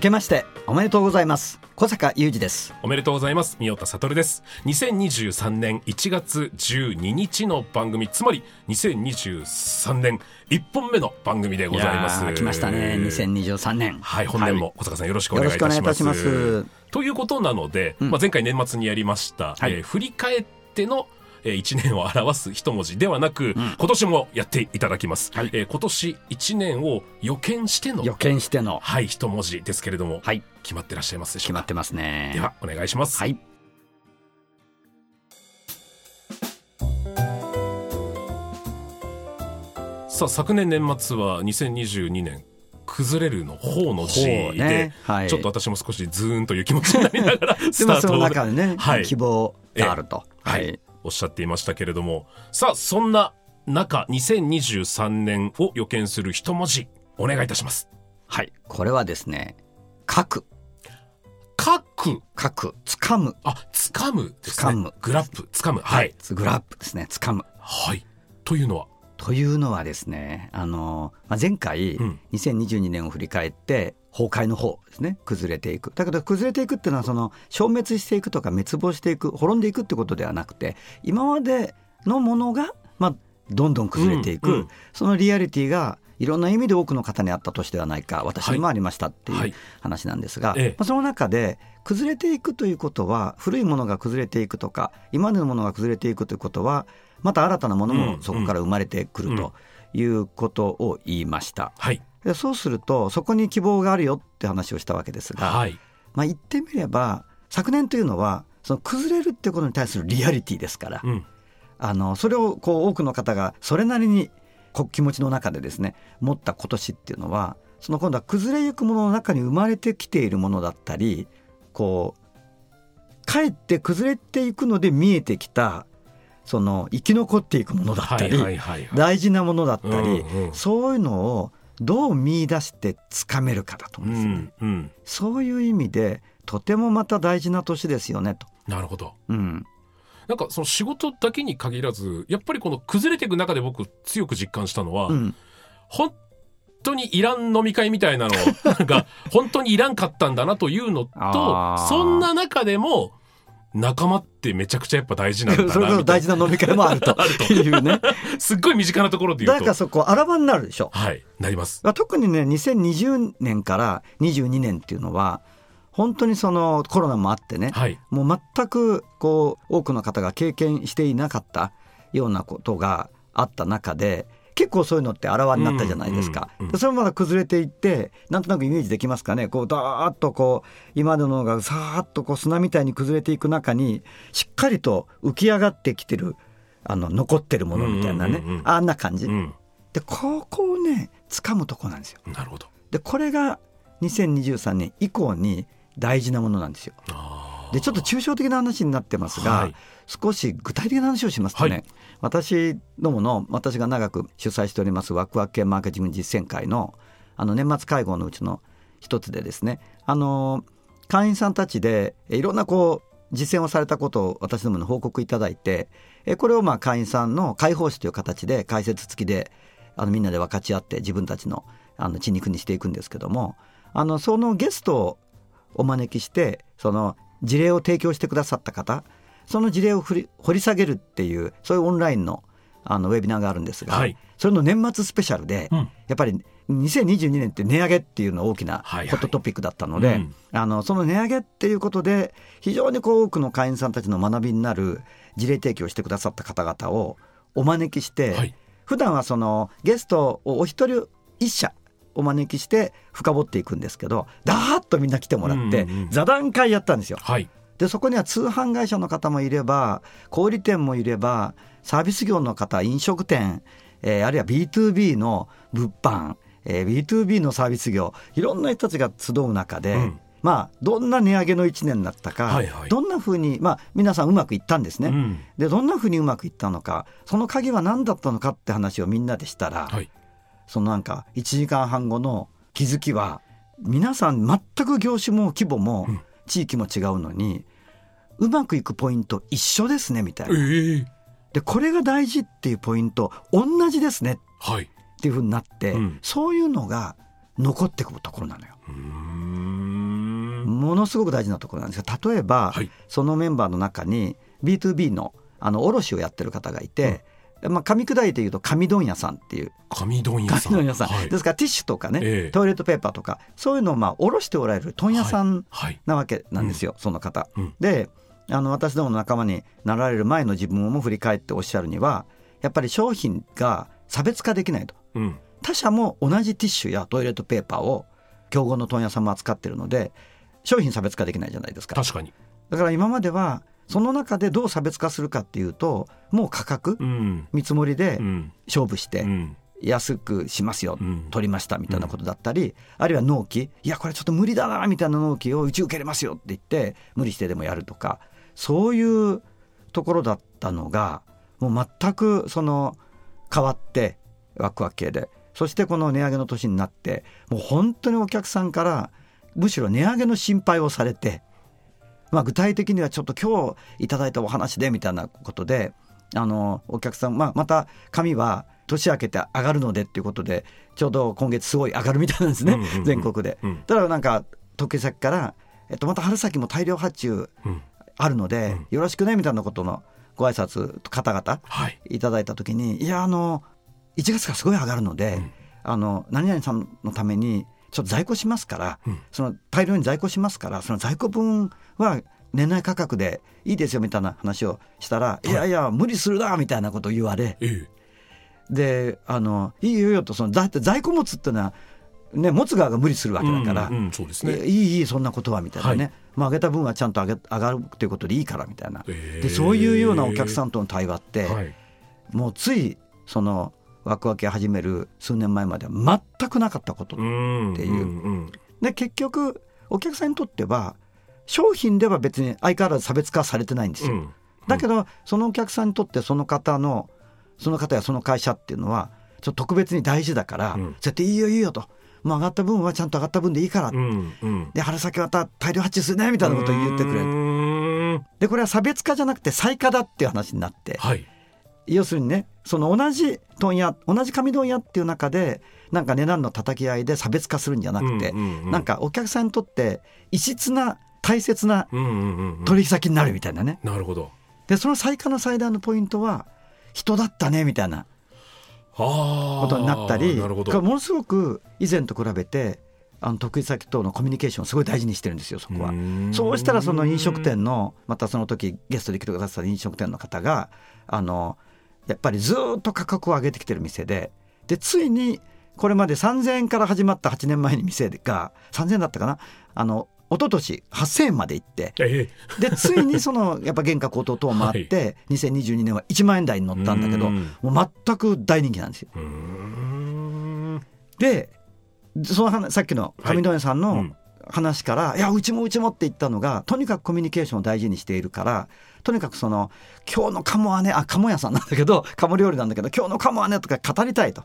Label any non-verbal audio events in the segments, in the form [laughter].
明けましておめでとうございます。小坂雄二です。おめでとうございます。三代田悟です。2023年1月12日の番組。つまり2023年1本目の番組でございます。来ましたね。2023年。はい本年も小坂さんよろしくお願いいたします,、ます。ということなので、うん、まあ、前回年末にやりました、はい、えー、振り返ってのえー、1年を表す一文字ではなく、うん、今年もやっていただきます、はい、えー、今年1年を予見しての予見しての。はい一文字ですけれども、はい、決まってらっしゃいますでしょうか？決まってますね。ではお願いします。はい。さあ昨年年末は2022年崩れるの方の字で、ね。はい、ちょっと私も少しズーンという気持ちになりながら [laughs] スタートを、ね、はい、希望があると、はい、おっしゃっていましたけれどもさあそんな中2023年を予見する一文字お願いいたします。はい。これはですね書く。書く。書く。掴む。あ掴むですね。む。グラップ。掴む。はい、グラップですね。掴む。はい。というのは？というのはですねあの、まあ、前回、うん、2022年を振り返って崩壊の方ですね崩れていく。だけど崩れていくっていうのはその消滅していくとか滅亡していく滅んでいくってことではなくて今までのものが、まあ、どんどん崩れていく、うんうん、そのリアリティがいろんな意味で多くの方にあった年ではないか私にもありましたっていう話なんですが、はいはい、まあ、その中で崩れていくということは古いものが崩れていくとか今までのものが崩れていくということはまた新たなものもそこから生まれてくるということを言いました。はい。でそうするとそこに希望があるよって話をしたわけですが、はい、まあ、言ってみれば昨年というのはその崩れるってことに対するリアリティですから、うん、あのそれをこう多くの方がそれなりに気持ちの中でですね持った今年っていうのはその今度は崩れゆくものの中に生まれてきているものだったりこうかえって崩れていくので見えてきたその生き残っていくものだったり、大事なものだったり、うんうん、そういうのをどう見出してつかめるかだと思うんですよね、うんうん、そういう意味でとてもまた大事な年ですよねと。なるほど、うん、なんかその仕事だけに限らずやっぱりこの崩れていく中で僕強く実感したのは、うん、本当にいらん飲み会みたいなのが [laughs] 本当にいらんかったんだなというのとそんな中でも仲間ってめちゃくちゃやっぱ大事なんだな [laughs] それ大事な飲み会もあると。[laughs] いうね。[laughs] すっごい身近なところで言うと。だからそこあらばになるでしょ。はいなります。特にね2020年から22年っていうのは本当にそのコロナもあってね、はい、もう全くこう多くの方が経験していなかったようなことがあった中で結構そういうのってあらわになったじゃないですか。それもまだ崩れていってなんとなくイメージできますかねこうダーッとこう今ののがさーっとこう砂みたいに崩れていく中にしっかりと浮き上がってきてるあの残ってるものみたいなね、あんな感じ。うん、でここをね掴むとこなんですよ。なるほどでこれが2023年以降に大事なものなんですよ。でちょっと抽象的な話になってますが、はい、少し具体的な話をしますとね、はい、私どもの私が長く主催しておりますワクワク系マーケティング実践会のあの年末会合のうちの一つでですねあの会員さんたちでいろんなこう実践をされたことを私どもに報告いただいてこれをまあ会員さんの開放誌という形で解説付きであのみんなで分かち合って自分たちのあの血肉にしていくんですけどもあのそのゲストをお招きしてその事例を提供してくださった方その事例を掘り下げるっていうそういうオンラインのあのウェビナーがあるんですが、はい、それの年末スペシャルで、うん、やっぱり2022年って値上げっていうの大きなホットトピックだったので、はいはいうん、あのその値上げっていうことで非常にこう多くの会員さんたちの学びになる事例提供してくださった方々をお招きして、はい、普段はそのゲストをお一人一社お招きして深掘っていくんですけどだーっとみんな来てもらって、座談会やったんですよ。はい。でそこには通販会社の方もいれば小売店もいればサービス業の方飲食店、えー、あるいは B2B の物販、えー、B2B のサービス業いろんな人たちが集う中で、うん。まあ、どんな値上げの1年だったか、はいはい、どんなふうに、まあ、皆さんうまくいったんですね、うん、でどんなふうにうまくいったのかその鍵は何だったのかって話をみんなでしたら、はい、そのなんか1時間半後の気づきは皆さん全く業種も規模も地域も違うのに、うまくいくポイント一緒ですねみたいな。えー、でこれが大事っていうポイント同じですね。っていうふうになって、うん、そういうのが残ってくるところなのよ。ものすごく大事なところなんですが例えば、はい、そのメンバーの中に B2B のあの卸をやってる方がいて、まあ、噛み砕いて言うと紙問屋さんっていう。紙問屋さん。ですからティッシュとかね、えー、トイレットペーパーとかそういうのをまあ卸しておられる問屋さんなわけなんですよ、はいはい、その方。うん、であの私どもの仲間になられる前の自分も振り返っておっしゃるにはやっぱり商品が差別化できないと、うん、他社も同じティッシュやトイレットペーパーを競合の問屋さんも扱ってるので商品差別化できないじゃないですか。確かに。だから今まではその中でどう差別化するかっていうともう価格、うん、見積もりで勝負して、安くしますよ、うん、取りましたみたいなことだったり、うん、あるいは納期いやこれちょっと無理だなみたいな納期をうち受けれますよって言って無理してでもやるとかそういうところだったのがもう全くその変わってワクワク系でそしてこの値上げの年になってもう本当にお客さんからむしろ値上げの心配をされてまあ、具体的にはちょっと今日いただいたお話でみたいなことであのお客さん、まあ、また紙は年明けて上がるのでっていうことでちょうど今月すごい上がるみたいなんですね、全国で。ただなんか時計先から、えっと、また春先も大量発注あるので、よろしくねみたいなことのご挨拶方々い。ただいた時に、はい、いやあの1月がすごい上がるので、うん、あの何々さんのためにちょっと在庫しますから、うん、その大量に在庫しますからその在庫分は年内価格でいいですよみたいな話をしたら、はい、いやいや無理するなみたいなことを言われ、ええ、であのいいよよとそのだって在庫持つっていうのはね、持つ側が無理するわけだから、うんうんそうですね、いいいいそんなことはみたいなね、はい、まあ、上げた分はちゃんと上げ上がるということでいいからみたいな、でそういうようなお客さんとの対話って、はい、もうついそのワクワク始める数年前までは全くなかったことっていう。うんうんうん、で結局お客さんにとっては商品では別に相変わらず差別化されてないんですよ。うん、だけどそのお客さんにとってその方のその方やその会社っていうのはちょっと特別に大事だから、うん、絶対いいよいいよと。もう上がった分はちゃんと上がった分でいいから、うんうん、で春先また大量発注するねみたいなことを言ってくれる。でこれは差別化じゃなくて再化だっていう話になって、はい、要するにねその同じ問屋同じ紙問屋っていう中でなんか値段の叩き合いで差別化するんじゃなくて、うんうんうん、なんかお客さんにとって異質な大切な取引先になるみたいなね。なるほど。でその最下の最大のポイントは人だったねみたいなことになったりものすごく以前と比べてあの得意先とのコミュニケーションをすごい大事にしてるんですよそこは。そうしたらその飲食店のまたその時ゲストで来てくださった飲食店の方があのやっぱりずっと価格を上げてきてる店ででついにこれまで3000円から始まった8年前に店が3000円だったかなあの一昨年8000円までいって、でついにそのやっぱ原価高騰等もあって、はい、2022年は1万円台に乗ったんだけどもう全く大人気なんですよ。でそのさっきの上戸屋さんの話から、いやうちもうちもって言ったのがとにかくコミュニケーションを大事にしているからとにかくその今日の鴨はねあ鴨屋さんなんだけど鴨料理なんだけど今日の鴨はねとか語りたいと。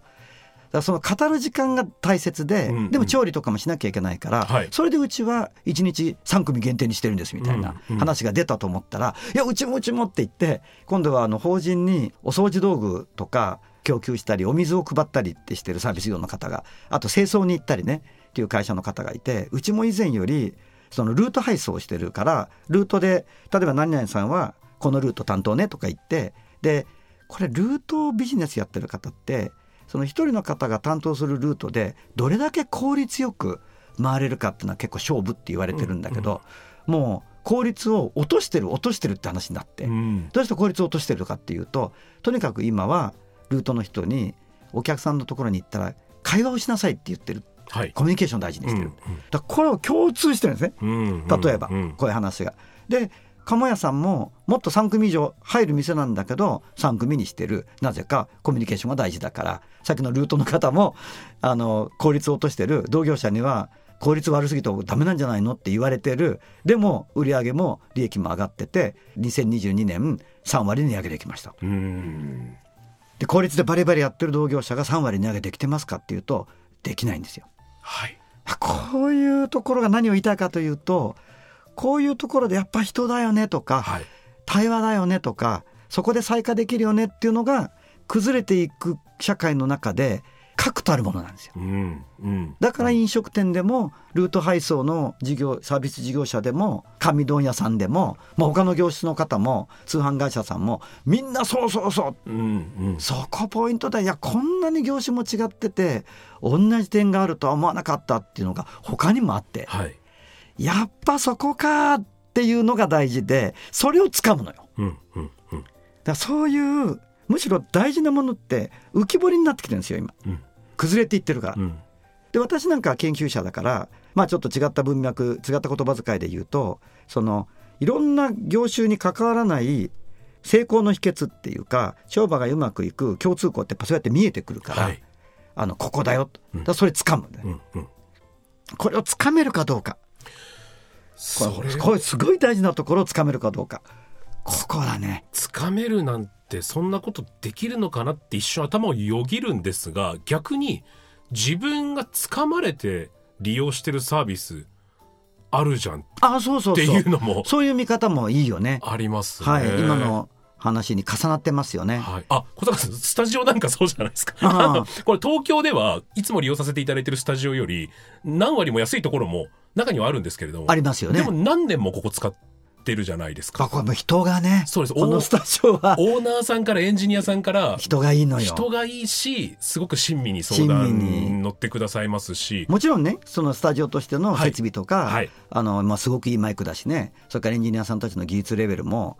だその語る時間が大切で、うんうん、でも調理とかもしなきゃいけないから、はい、それでうちは1日3組限定にしてるんですみたいな話が出たと思ったら、うんうん、いやうちもうちもって言って今度はあの法人にお掃除道具とか供給したりお水を配ったりってしてるサービス業の方があと清掃に行ったりねっていう会社の方がいてうちも以前よりそのルート配送してるからルートで例えば何々さんはこのルート担当ねとか言ってでこれルートビジネスやってる方ってその一人の方が担当するルートでどれだけ効率よく回れるかっていうのは結構勝負って言われてるんだけど、うん。うん、もう効率を落としてる落としてるって話になって、うん、どうして効率を落としてるかっていうととにかく今はルートの人にお客さんのところに行ったら会話をしなさいって言ってるってはい、コミュニケーション大事にしてる、うんうん。だこれを共通してるんですね、うんうん例えば、うんこういう話が。で鴨屋さんももっと3組以上入る店なんだけど3組にしてる。なぜかコミュニケーションが大事だから。さっきのルートの方もあの効率を落としてる。同業者には効率悪すぎてダメなんじゃないのって言われてる。でも売上も利益も上がってて2022年3割値上げできました。うん。で効率でバリバリやってる同業者が3割値上げできてますかっていうとできないんですよはい。こういうところが何を言いたいかというとこういうところでやっぱ人だよねとか、はい。対話だよねとかそこで再化できるよねっていうのが崩れていく社会の中で確たるものなんですよ。うんうん。だから飲食店でもルート配送の事業サービス事業者でも紙問屋さんでも、まあ、他の業種の方も通販会社さんもみんなそうそうそう。うんうん。そこポイントだ。いやこんなに業種も違ってて同じ点があるとは思わなかったっていうのが他にもあって。はい。やっぱそこかっていうのが大事でそれをつかむのよ。うんうんうん。だそういうむしろ大事なものって浮き彫りになってきてるんですよ今。うん崩れていってるから。うん。で私なんかは研究者だからまあちょっと違った文脈違った言葉遣いで言うとそのいろんな業種に関わらない成功の秘訣っていうか商売がうまくいく共通項ってやっぱそうやって見えてくるから、はい。あのここだよ。とだからそれ掴むうんうん。これを掴めるかどうか。これすごい大事なところを掴めるかどうか。ここだね。つかめるなんてそんなことできるのかなって一瞬頭をよぎるんですが逆に自分がつかまれて利用してるサービスあるじゃんっあそうそうてそう。いうのもそういう見方もいいよね。ありますね。はい今の話に重なってますよね、はい、あ小坂さんスタジオなんかそうじゃないですか。[laughs] これ東京ではいつも利用させていただいてるスタジオより何割も安いところも中にはあるんですけれどもありますよね。でも何年もここ使ってるじゃないですか。あこれも人がねそうです。このスタジオはオーナーさんからエンジニアさんから人がいいのよ。人がいいしすごく親身に相親談身に。に乗ってくださいますし。もちろんねそのスタジオとしての設備とか、はい。はいあのまあ、すごくいいマイクだしね。それからエンジニアさんたちの技術レベルも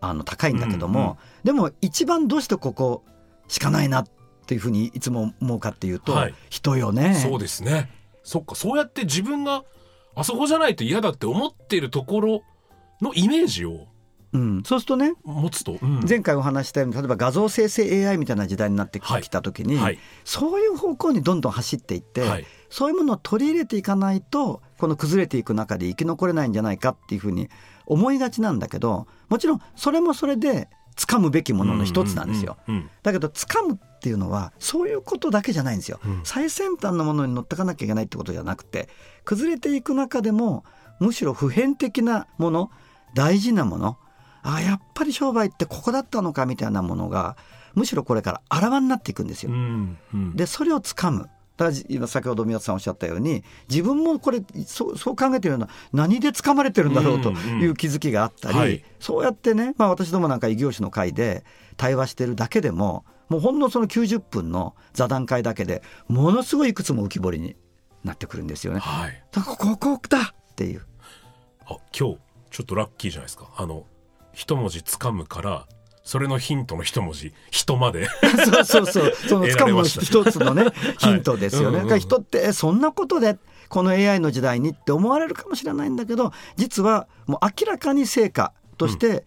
あの高いんだけども、うんうんでも一番どうしてここしかないなっていうふうにいつも思うかっていうと、はい。人よね。そうですね。そっか。そうやって自分があそこじゃないと嫌だって思っているところのイメージをうん、そうするとね持つと、うん。前回お話ししたように例えば画像生成 AI みたいな時代になってきはいた時に、はい。そういう方向にどんどん走っていって、はい。そういうものを取り入れていかないとこの崩れていく中で生き残れないんじゃないかっていうふうに思いがちなんだけどもちろんそれもそれで掴むべきものの一つなんですよ。だけど掴むっていうのはそういうことだけじゃないんですよ。うん。最先端のものに乗ってかなきゃいけないってことじゃなくて崩れていく中でもむしろ普遍的なもの大事なものあやっぱり商売ってここだったのかみたいなものがむしろこれからあらわになっていくんですよ。うんうん。でそれをつかむ。だから今先ほど宮田さんおっしゃったように自分もこれそうそう考えてるような何で掴まれてるんだろうという気づきがあったり、うんうんはい。そうやってね、まあ、私どもなんか異業種の会で対話してるだけでももうほんのその90分の座談会だけでものすごいいくつも浮き彫りになってくるんですよね。はい。だからここだっていう。あ今日ちょっとラッキーじゃないですか。あの一文字掴むからそれのヒントの一文字人まで。[laughs] そうそうそう。その得つからむ一つのね [laughs] ヒントですよね。うんうんうん。だから人ってえそんなことでこの AI の時代にって思われるかもしれないんだけど実はもう明らかに成果として、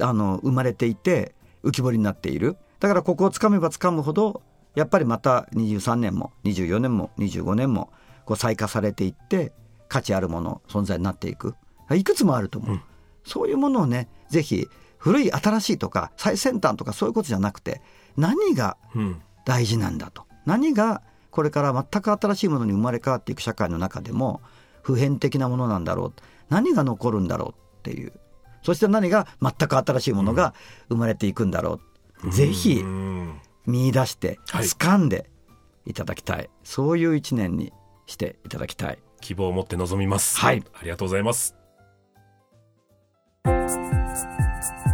あの生まれていて浮き彫りになっている。だからここをつかめばつかむほどやっぱりまた23年も24年も25年もこう再化されていって価値あるもの存在になっていく。いくつもあると思う、うん。そういうものをねぜひ古い新しいとか最先端とかそういうことじゃなくて何がうん。大事なんだと。何がこれから全く新しいものに生まれ変わっていく社会の中でも普遍的なものなんだろう。何が残るんだろうっていう。そして何が全く新しいものが生まれていくんだろう、ぜひうん見出してはい。掴んでいただきたい、そういう一年にしていただきたい希望を持って臨みます。はい。ありがとうございます。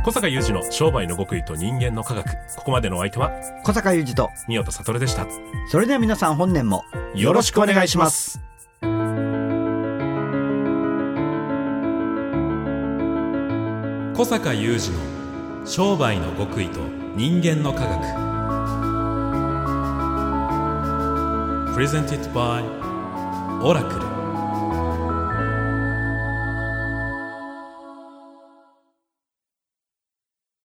小坂雄二の商売の極意と人間の科学。ここまでのお相手は小坂雄二と三代悟でした。それでは皆さん本年もよろしくお願いします。小坂雄二の商売の極意と人間の科学。Presented by オラクル